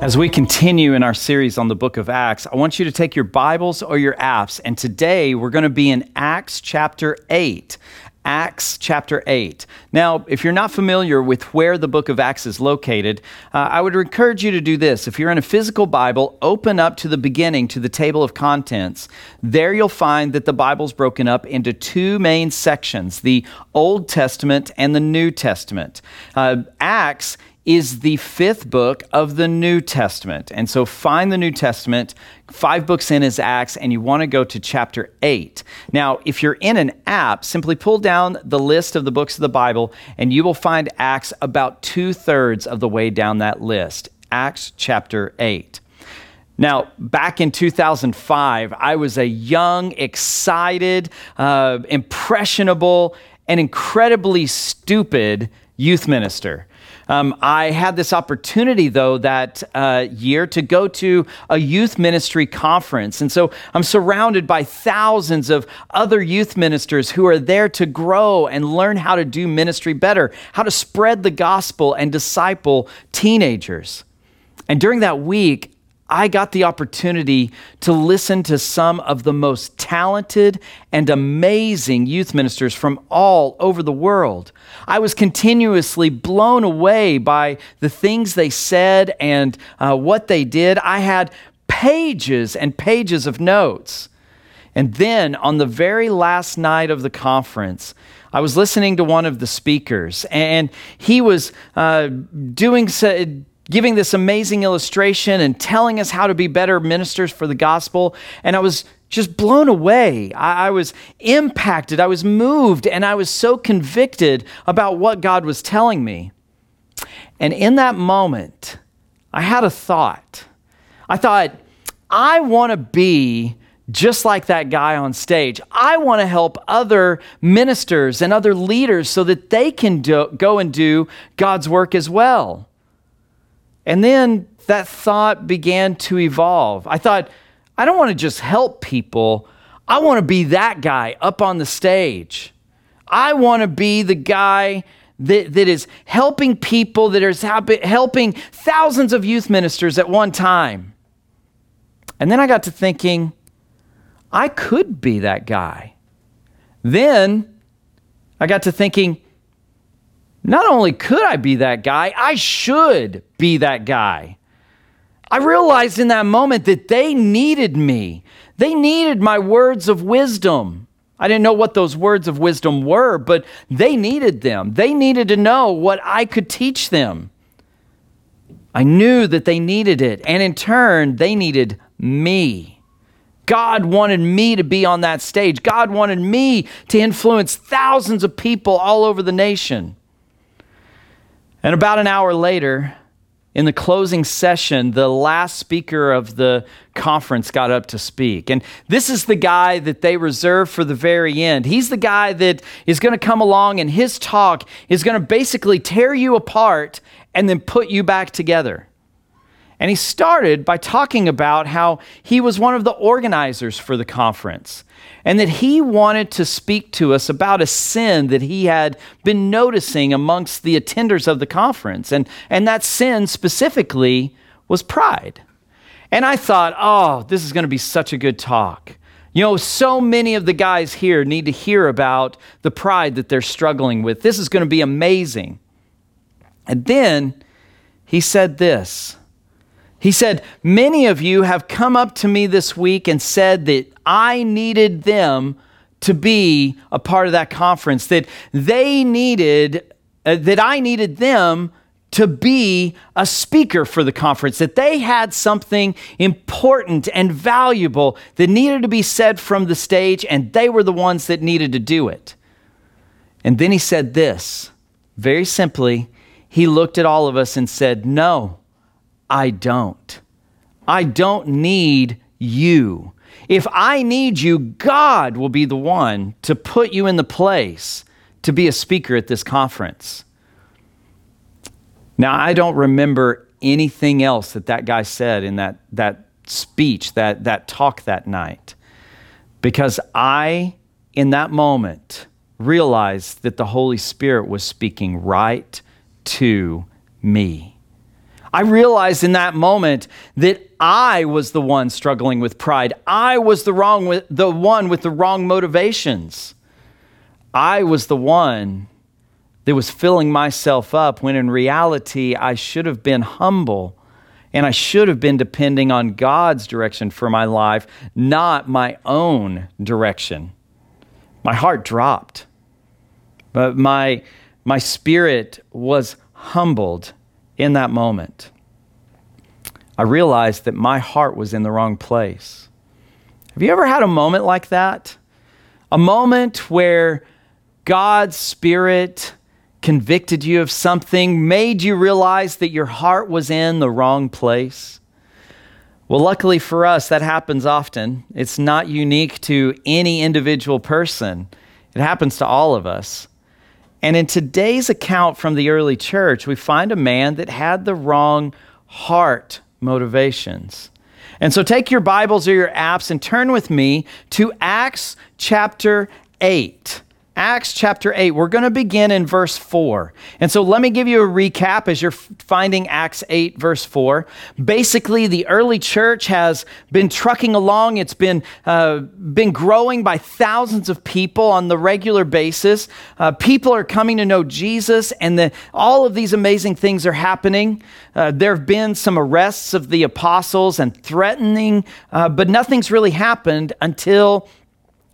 As we continue in our series on the book of Acts, I want you to take your Bibles or your apps, and today we're going to be in Acts chapter 8. Acts chapter 8. Now, if you're not familiar with where the book of Acts is located, uh, I would encourage you to do this. If you're in a physical Bible, open up to the beginning to the table of contents. There you'll find that the Bible's broken up into two main sections the Old Testament and the New Testament. Uh, Acts is the fifth book of the New Testament. And so find the New Testament. Five books in is Acts, and you want to go to chapter 8. Now, if you're in an app, simply pull down the list of the books of the Bible, and you will find Acts about two thirds of the way down that list. Acts chapter 8. Now, back in 2005, I was a young, excited, uh, impressionable, and incredibly stupid youth minister. Um, I had this opportunity, though, that uh, year to go to a youth ministry conference. And so I'm surrounded by thousands of other youth ministers who are there to grow and learn how to do ministry better, how to spread the gospel and disciple teenagers. And during that week, I got the opportunity to listen to some of the most talented and amazing youth ministers from all over the world. I was continuously blown away by the things they said and uh, what they did. I had pages and pages of notes. And then on the very last night of the conference, I was listening to one of the speakers, and he was uh, doing. So, giving this amazing illustration and telling us how to be better ministers for the gospel. And I was just blown away. I, I, was impacted. I was moved. And I was so convicted about what God was telling me. And in that moment, I had a thought. I thought, I want to be just like that guy on stage. I want to help other ministers and other leaders so that they can do, go and do God's work as well. And then that thought began to evolve. I thought, I don't want to just help people. I want to be that guy up on the stage. I want to be the guy that, that is helping people, that is helping thousands of youth ministers at one time. And then I got to thinking, I could be that guy. Then I got to thinking, not only could I be that guy, I should be that guy. I realized in that moment that they needed me. They needed my words of wisdom. I didn't know what those words of wisdom were, but they needed them. They needed to know what I could teach them. I knew that they needed it, and in turn, they needed me. God wanted me to be on that stage. God wanted me to influence thousands of people all over the nation. And about an hour later, in the closing session, the last speaker of the conference got up to speak. And this is the guy that they reserve for the very end. He's the guy that is going to come along, and his talk is going to basically tear you apart and then put you back together. And he started by talking about how he was one of the organizers for the conference and that he wanted to speak to us about a sin that he had been noticing amongst the attenders of the conference. And, and that sin specifically was pride. And I thought, oh, this is going to be such a good talk. You know, so many of the guys here need to hear about the pride that they're struggling with. This is going to be amazing. And then he said this he said, Many of you have come up to me this week and said that I needed them to be a part of that conference, that they needed, uh, that I needed them to be a speaker for the conference, that they had something important and valuable that needed to be said from the stage, and they were the ones that needed to do it. And then he said this very simply, he looked at all of us and said, No. I don't. I don't need you. If I need you, God will be the one to put you in the place to be a speaker at this conference. Now, I don't remember anything else that that guy said in that, that speech, that, that talk that night, because I, in that moment, realized that the Holy Spirit was speaking right to me. I realized in that moment that I was the one struggling with pride. I was the wrong with the one with the wrong motivations. I was the one that was filling myself up when in reality I should have been humble and I should have been depending on God's direction for my life, not my own direction. My heart dropped. But my my spirit was humbled in that moment. I realized that my heart was in the wrong place. Have you ever had a moment like that? A moment where God's Spirit convicted you of something, made you realize that your heart was in the wrong place? Well, luckily for us, that happens often. It's not unique to any individual person, it happens to all of us. And in today's account from the early church, we find a man that had the wrong heart motivations. And so take your Bibles or your apps and turn with me to Acts chapter 8. Acts chapter 8. We're going to begin in verse 4. And so let me give you a recap as you're finding Acts 8, verse 4. Basically, the early church has been trucking along. It's been, uh, been growing by thousands of people on the regular basis. Uh, people are coming to know Jesus, and the, all of these amazing things are happening. Uh, there have been some arrests of the apostles and threatening, uh, but nothing's really happened until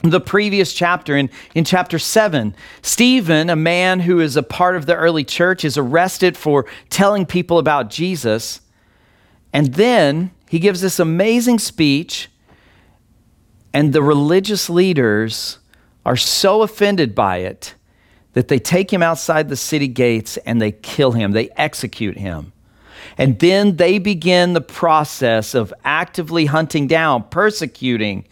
the previous chapter in, in chapter 7 stephen a man who is a part of the early church is arrested for telling people about jesus. And then he gives this amazing speech and the religious leaders are so offended by it that they take him outside the city gates and they kill him. They execute him. And then they begin the process of actively hunting down persecuting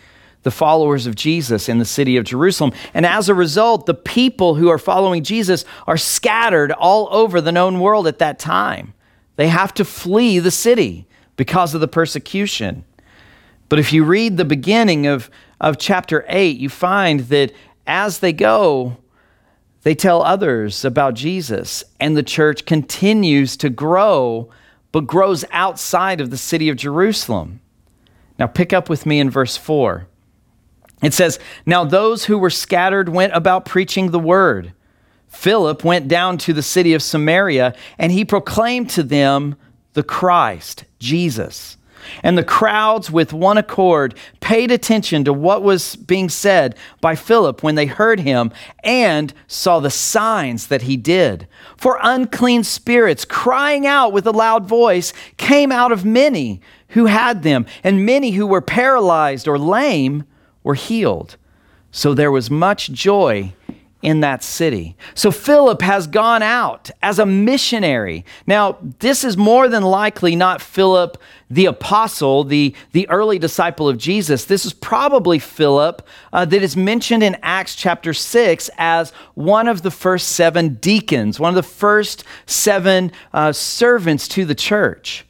the followers of Jesus in the city of Jerusalem. And as a result, the people who are following Jesus are scattered all over the known world at that time. They have to flee the city because of the persecution. But if you read the beginning of, of chapter 8, you find that as they go, they tell others about Jesus, and the church continues to grow, but grows outside of the city of Jerusalem. Now, pick up with me in verse 4. It says, Now those who were scattered went about preaching the word. Philip went down to the city of Samaria, and he proclaimed to them the Christ, Jesus. And the crowds, with one accord, paid attention to what was being said by Philip when they heard him and saw the signs that he did. For unclean spirits, crying out with a loud voice, came out of many who had them, and many who were paralyzed or lame were healed. So there was much joy in that city. So Philip has gone out as a missionary. Now, this is more than likely not Philip the apostle, the, the early disciple of Jesus. This is probably Philip uh, that is mentioned in Acts chapter 6 as one of the first seven deacons, one of the first seven uh, servants to the church.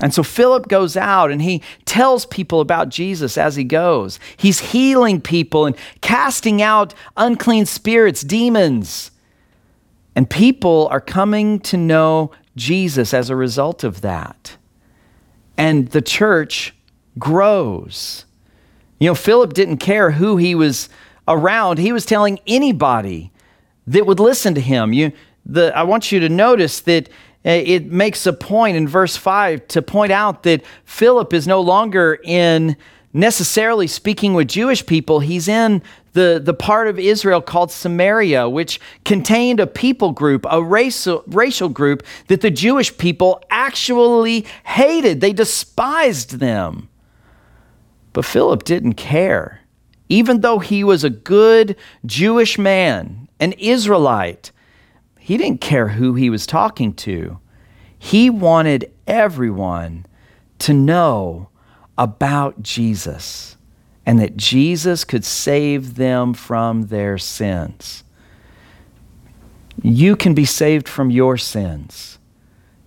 And so Philip goes out and he tells people about Jesus as he goes. He's healing people and casting out unclean spirits, demons. And people are coming to know Jesus as a result of that. And the church grows. You know, Philip didn't care who he was around, he was telling anybody that would listen to him. You, the, I want you to notice that Eh, it makes a point in verse 5 to point out that Philip is no longer in necessarily speaking with Jewish people. He's in the, the part of Israel called Samaria, which contained a people group, a racial, racial group that the Jewish people actually hated. They despised them. But Philip didn't care. Even though he was a good Jewish man, an Israelite, he didn't care who he was talking to. He wanted everyone to know about Jesus and that Jesus could save them from their sins. You can be saved from your sins.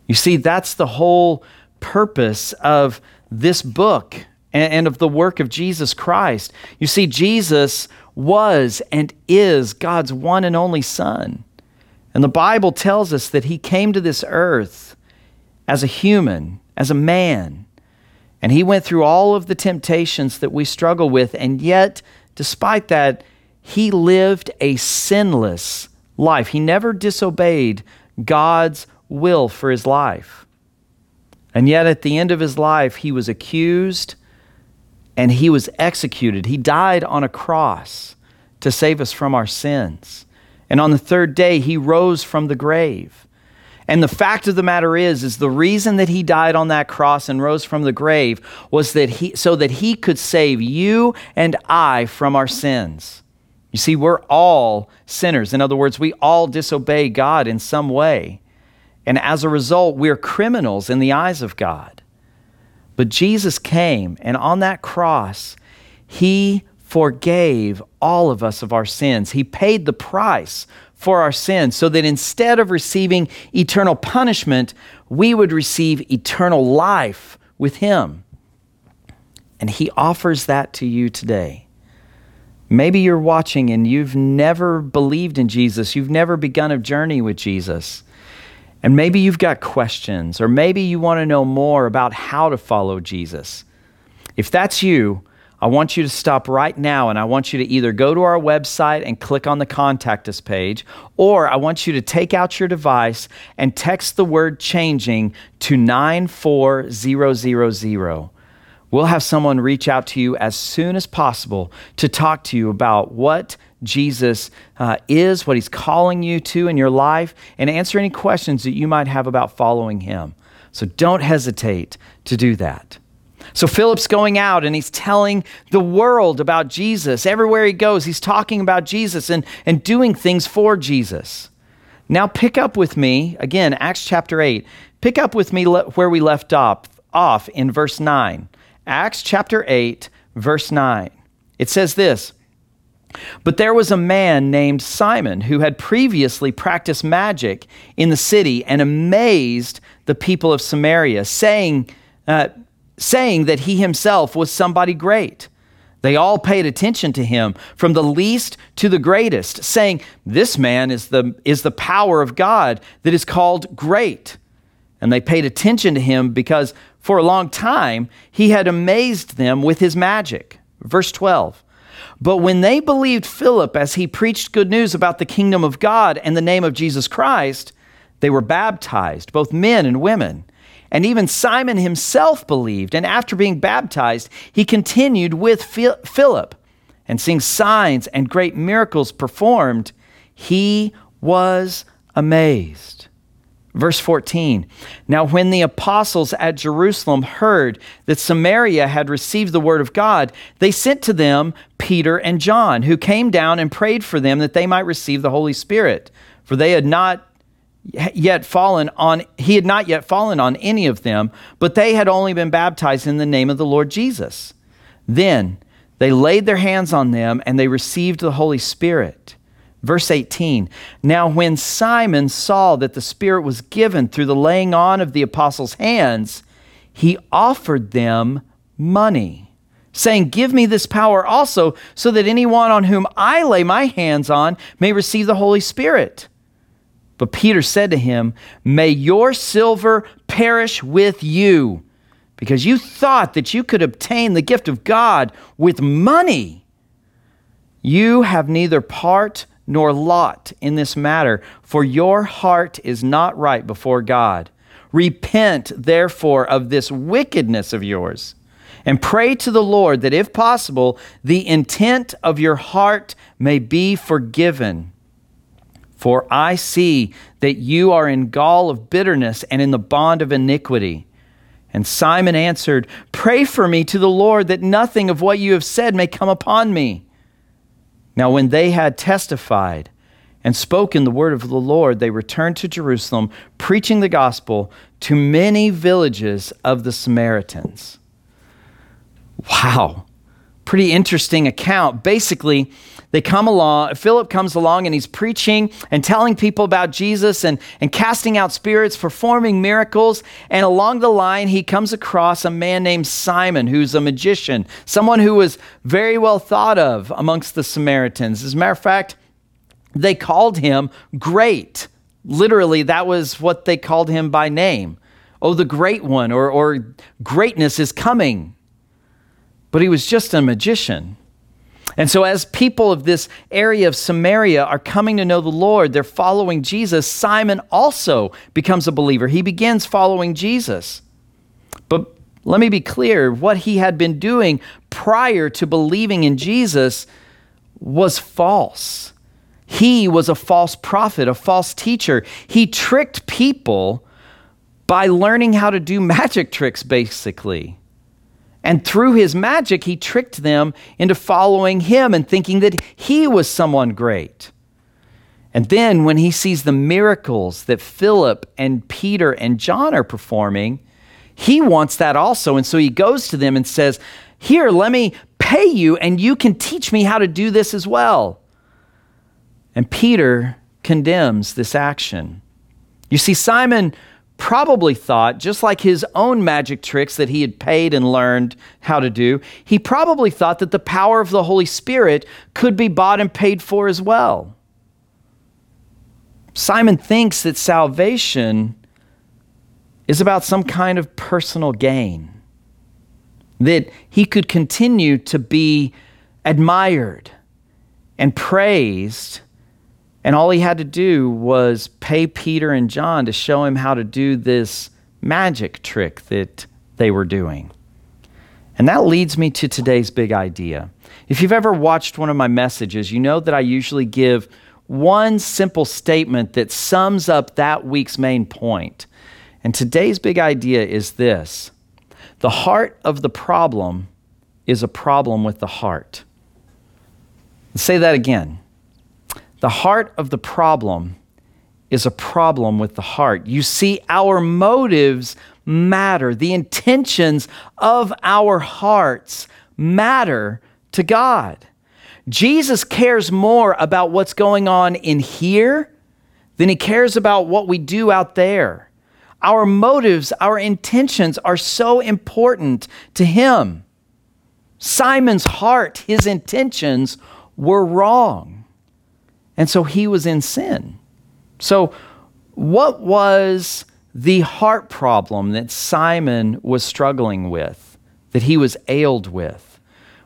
You see, that's the whole purpose of this book and of the work of Jesus Christ. You see, Jesus was and is God's one and only Son. And the Bible tells us that he came to this earth as a human, as a man. And he went through all of the temptations that we struggle with, and yet, despite that, he lived a sinless life. He never disobeyed God's will for his life. And yet, at the end of his life, he was accused and he was executed. He died on a cross to save us from our sins. And on the third day, he rose from the grave. And the fact of the matter is, is the reason that he died on that cross and rose from the grave was that he, so that he could save you and I from our sins. You see, we're all sinners. In other words, we all disobey God in some way. And as a result, we're criminals in the eyes of God. But Jesus came, and on that cross, he forgave all of us of our sins. He paid the price for our sins so that instead of receiving eternal punishment, we would receive eternal life with Him. And He offers that to you today. Maybe you're watching and you've never believed in Jesus, you've never begun a journey with Jesus. And maybe you've got questions, or maybe you want to know more about how to follow Jesus. If that's you, I want you to stop right now and I want you to either go to our website and click on the contact us page, or I want you to take out your device and text the word changing to 94000. We'll have someone reach out to you as soon as possible to talk to you about what Jesus uh, is, what he's calling you to in your life, and answer any questions that you might have about following him. So don't hesitate to do that. So Philip's going out and he's telling the world about Jesus. Everywhere he goes, he's talking about Jesus and, and doing things for Jesus. Now, pick up with me, again, Acts chapter 8. Pick up with me le- where we left off, off in verse 9. Acts chapter 8, verse 9. It says this but there was a man named Simon who had previously practiced magic in the city and amazed the people of Samaria, saying, uh, saying that he himself was somebody great. They all paid attention to him, from the least to the greatest, saying, This man is the, is the power of God that is called great. And they paid attention to him because for a long time he had amazed them with his magic. Verse 12. But when they believed Philip as he preached good news about the kingdom of God and the name of Jesus Christ, they were baptized, both men and women. And even Simon himself believed. And after being baptized, he continued with Philip. And seeing signs and great miracles performed, he was amazed. Verse 14 Now, when the apostles at Jerusalem heard that Samaria had received the word of God, they sent to them Peter and John, who came down and prayed for them that they might receive the Holy Spirit. For they had not yet fallen on, he had not yet fallen on any of them, but they had only been baptized in the name of the Lord Jesus. Then they laid their hands on them and they received the Holy Spirit. Verse 18 Now, when Simon saw that the Spirit was given through the laying on of the apostles' hands, he offered them money, saying, Give me this power also, so that anyone on whom I lay my hands on may receive the Holy Spirit. But Peter said to him, May your silver perish with you, because you thought that you could obtain the gift of God with money. You have neither part nor lot in this matter, for your heart is not right before God. Repent, therefore, of this wickedness of yours, and pray to the Lord that, if possible, the intent of your heart may be forgiven. For I see that you are in gall of bitterness and in the bond of iniquity. And Simon answered, Pray for me to the Lord that nothing of what you have said may come upon me. Now, when they had testified and spoken the word of the Lord, they returned to Jerusalem, preaching the gospel to many villages of the Samaritans. Wow. Pretty interesting account. Basically, they come along, Philip comes along and he's preaching and telling people about Jesus and, and casting out spirits, performing miracles. And along the line, he comes across a man named Simon, who's a magician, someone who was very well thought of amongst the Samaritans. As a matter of fact, they called him Great. Literally, that was what they called him by name. oh, the great one, or, or greatness is coming. But he was just a magician. And so, as people of this area of Samaria are coming to know the Lord, they're following Jesus. Simon also becomes a believer. He begins following Jesus. But let me be clear what he had been doing prior to believing in Jesus was false. He was a false prophet, a false teacher. He tricked people by learning how to do magic tricks, basically. And through his magic, he tricked them into following him and thinking that he was someone great. And then when he sees the miracles that Philip and Peter and John are performing, he wants that also. And so he goes to them and says, Here, let me pay you, and you can teach me how to do this as well. And Peter condemns this action. You see, Simon probably thought, just like his own magic tricks that he had paid and learned how to do, he probably thought that the power of the Holy Spirit could be bought and paid for as well. Simon thinks that salvation is about some kind of personal gain, that he could continue to be admired and praised and all he had to do was pay Peter and John to show him how to do this magic trick that they were doing. And that leads me to today's big idea. If you've ever watched one of my messages, you know that I usually give one simple statement that sums up that week's main point. And today's big idea is this the heart of the problem is a problem with the heart. Let's say that again. The heart of the problem is a problem with the heart. You see, our motives matter. The intentions of our hearts matter to God. Jesus cares more about what's going on in here than he cares about what we do out there. Our motives, our intentions are so important to him. Simon's heart, his intentions were wrong. And so he was in sin. So, what was the heart problem that Simon was struggling with, that he was ailed with?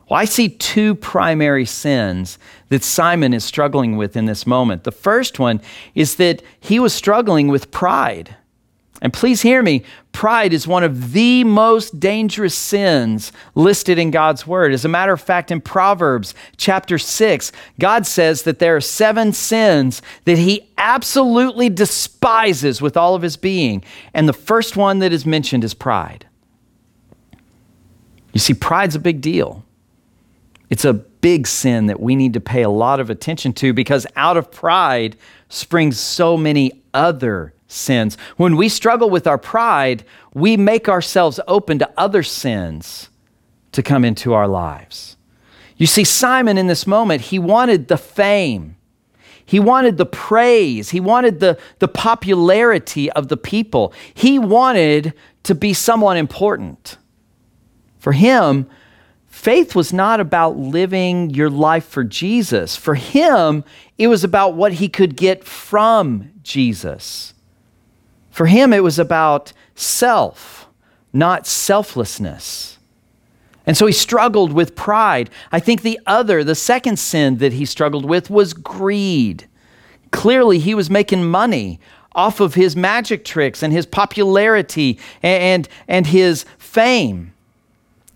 Well, I see two primary sins that Simon is struggling with in this moment. The first one is that he was struggling with pride. And please hear me pride is one of the most dangerous sins listed in God's word. As a matter of fact, in Proverbs chapter 6, God says that there are seven sins that he absolutely despises with all of his being. And the first one that is mentioned is pride. You see, pride's a big deal. It's a big sin that we need to pay a lot of attention to because out of pride springs so many other sins. When we struggle with our pride, we make ourselves open to other sins to come into our lives. You see, Simon in this moment, he wanted the fame. He wanted the praise. He wanted the, the popularity of the people. He wanted to be someone important. For him, faith was not about living your life for Jesus. For him, it was about what he could get from Jesus. For him, it was about self, not selflessness. And so he struggled with pride. I think the other, the second sin that he struggled with was greed. Clearly, he was making money off of his magic tricks and his popularity and, and his fame.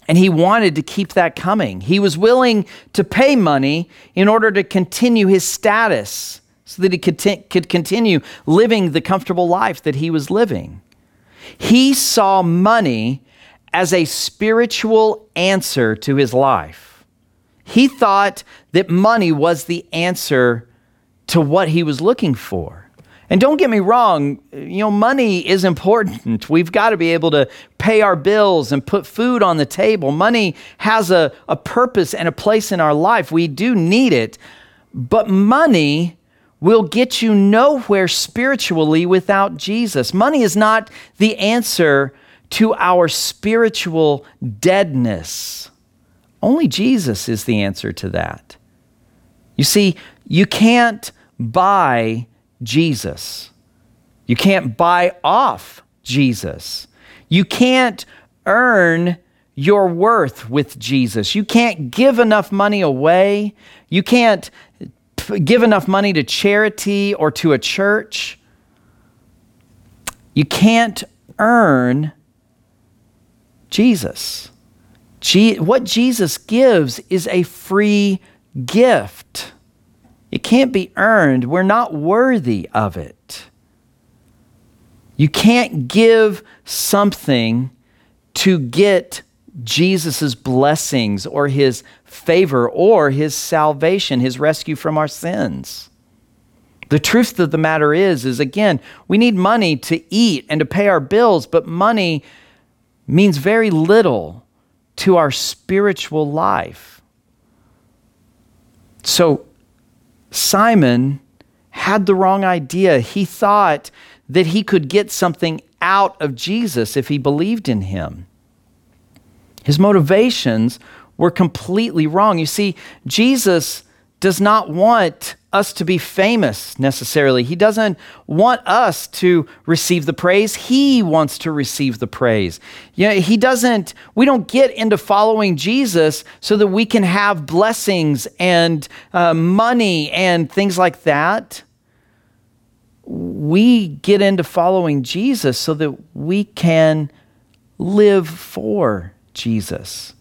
And he wanted to keep that coming. He was willing to pay money in order to continue his status so that he could, continue living the comfortable life that he was living. He saw money as a spiritual answer to his life. He thought that money was the answer to what he was looking for. And don't get me wrong, you know, money is important. We've got to be able to pay our bills and put food on the table. Money has a, a purpose and a place in our life. We do need it. But money will get you nowhere spiritually without Jesus. Money is not the answer to our spiritual deadness. Only Jesus is the answer to that. You see, you can't buy Jesus. You can't buy off Jesus. You can't earn your worth with Jesus. You can't give enough money away. You can't give enough money to charity or to a church. You can't earn Jesus. what Jesus gives is a free gift. It can't be earned. We're not worthy of it. You can't give something to get Jesus' blessings or his favor or his salvation, his rescue from our sins. The truth of the matter is, is again, we need money to eat and to pay our bills, but money means very little to our spiritual life. So Simon had the wrong idea. He thought that he could get something out of Jesus if he believed in him. His motivations were completely wrong. You see, Jesus does not want us to be famous necessarily. He doesn't want us to receive the praise. He wants to receive the praise. You know, he doesn't, we don't get into following Jesus so that we can have blessings and uh, money and things like that. We get into following Jesus so that we can live for Jesus.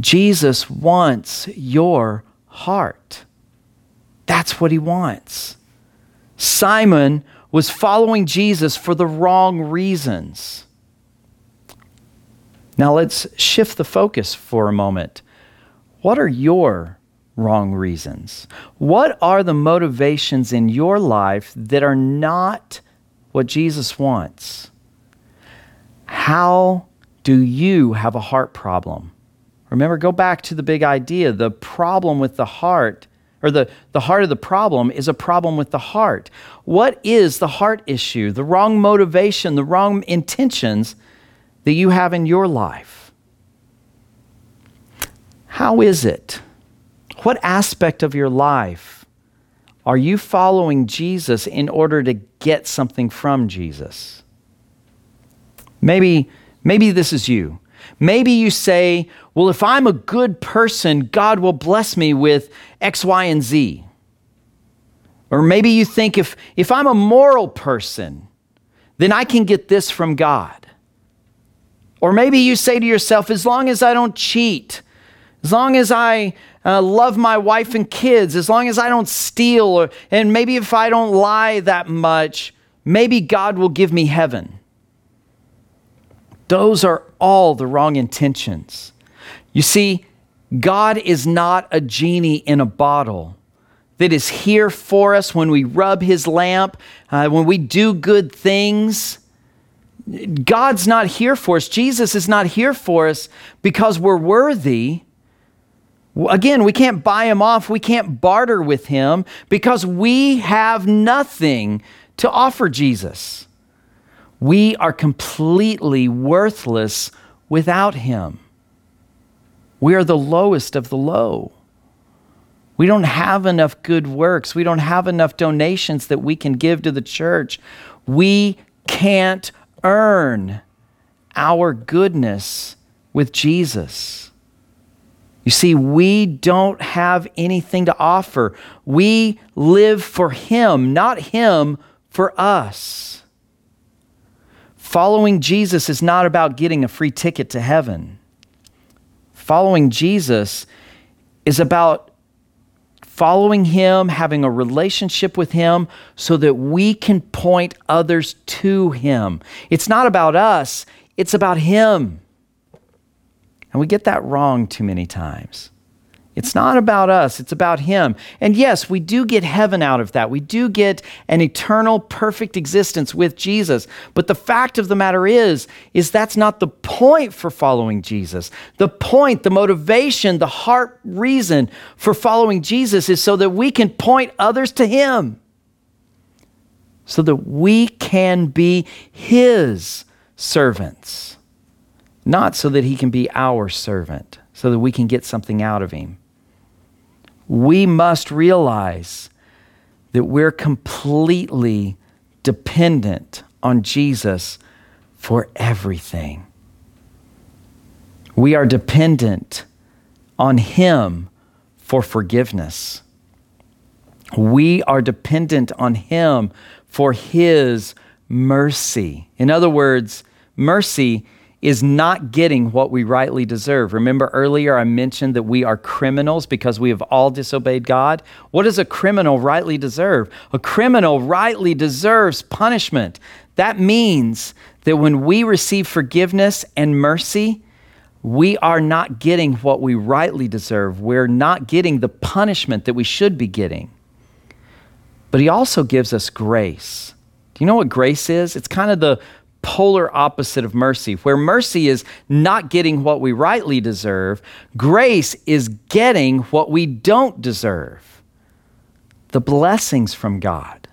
Jesus wants your heart. That's what he wants. Simon was following Jesus for the wrong reasons. Now let's shift the focus for a moment. What are your wrong reasons? What are the motivations in your life that are not what Jesus wants? How do you have a heart problem? Remember, go back to the big idea. The problem with the heart, or the, the heart of the problem, is a problem with the heart. What is the heart issue, the wrong motivation, the wrong intentions that you have in your life? How is it? What aspect of your life are you following Jesus in order to get something from Jesus? Maybe Maybe this is you. Maybe you say, well, if I'm a good person, God will bless me with X, Y, and Z. Or maybe you think if, if I'm a moral person, then I can get this from God. Or maybe you say to yourself, as long as I don't cheat, as long as I uh, love my wife and kids, as long as I don't steal, or, and maybe if I don't lie that much, maybe God will give me heaven. Those are all the wrong intentions. You see, God is not a genie in a bottle that is here for us when we rub his lamp, uh, when we do good things. God's not here for us. Jesus is not here for us because we're worthy. Again, we can't buy him off. We can't barter with him because we have nothing to offer Jesus. We are completely worthless without Him. We are the lowest of the low. We don't have enough good works. We don't have enough donations that we can give to the church. We can't earn our goodness with Jesus. You see, we don't have anything to offer. We live for Him, not Him for us. Following Jesus is not about getting a free ticket to heaven. Following Jesus is about following Him, having a relationship with Him so that we can point others to Him. It's not about us, it's about Him. And we get that wrong too many times. It's not about us, it's about Him. And yes, we do get heaven out of that. We do get an eternal, perfect existence with Jesus. But the fact of the matter is, is that's not the point for following Jesus. The point, the motivation, the heart reason for following Jesus is so that we can point others to Him. So that we can be His servants, not so that He can be our servant, so that we can get something out of Him we must realize that we're completely dependent on Jesus for everything. We are dependent on Him for forgiveness. We are dependent on Him for His mercy. In other words, mercy is not getting what we rightly deserve. Remember earlier I mentioned that we are criminals because we have all disobeyed God? What does a criminal rightly deserve? A criminal rightly deserves punishment. That means that when we receive forgiveness and mercy, we are not getting what we rightly deserve. We're not getting the punishment that we should be getting. But He also gives us grace. Do you know what grace is? It's kind of the polar opposite of mercy. Where mercy is not getting what we rightly deserve, grace is getting what we don't deserve the blessings from God.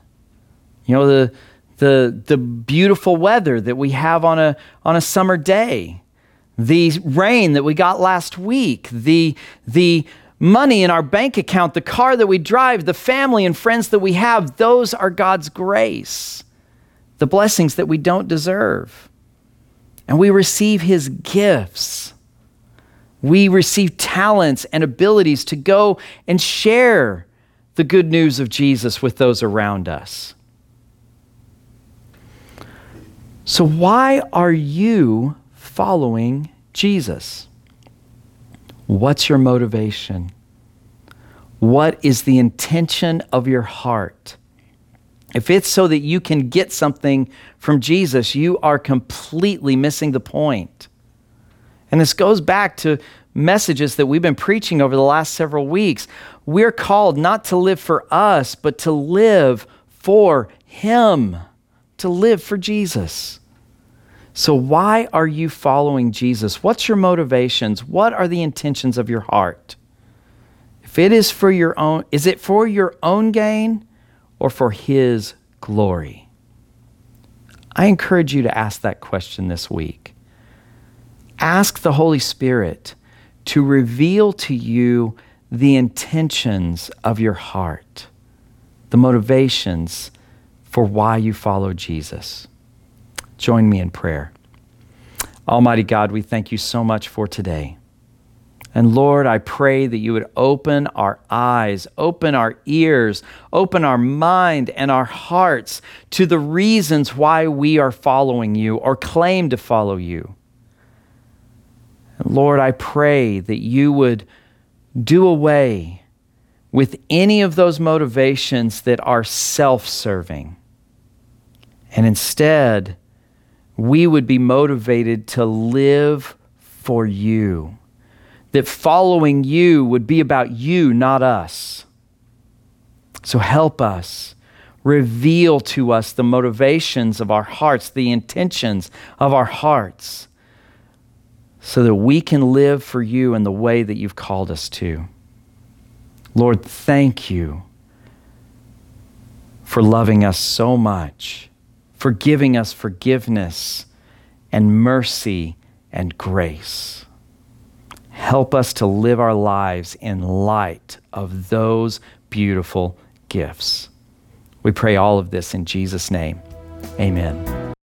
You know, the, the, the beautiful weather that we have on a, on a summer day the rain that we got last week, the, the money in our bank account, the car that we drive, the family and friends that we have, those are God's grace, the blessings that we don't deserve. And we receive His gifts. We receive talents and abilities to go and share the good news of Jesus with those around us. So, why are you following Jesus? What's your motivation? What is the intention of your heart? If it's so that you can get something from Jesus, you are completely missing the point. And this goes back to messages that we've been preaching over the last several weeks. We're called not to live for us, but to live for Him, to live for Jesus. So, why are you following Jesus? What's your motivations? What are the intentions of your heart? If it is for your own, is it for your own gain or for His glory? I encourage you to ask that question this week. Ask the Holy Spirit to reveal to you the intentions of your heart, the motivations for why you follow Jesus. Join me in prayer. Almighty God, we thank you so much for today. And Lord, I pray that you would open our eyes, open our ears, open our mind and our hearts to the reasons why we are following you or claim to follow you. And Lord, I pray that you would do away with any of those motivations that are self serving. And instead, we would be motivated to live for you. That following you would be about you, not us. So help us. Reveal to us the motivations of our hearts, the intentions of our hearts, so that we can live for you in the way that you've called us to. Lord, thank you for loving us so much for giving us forgiveness and mercy and grace. Help us to live our lives in light of those beautiful gifts. We pray all of this in Jesus' name. Amen.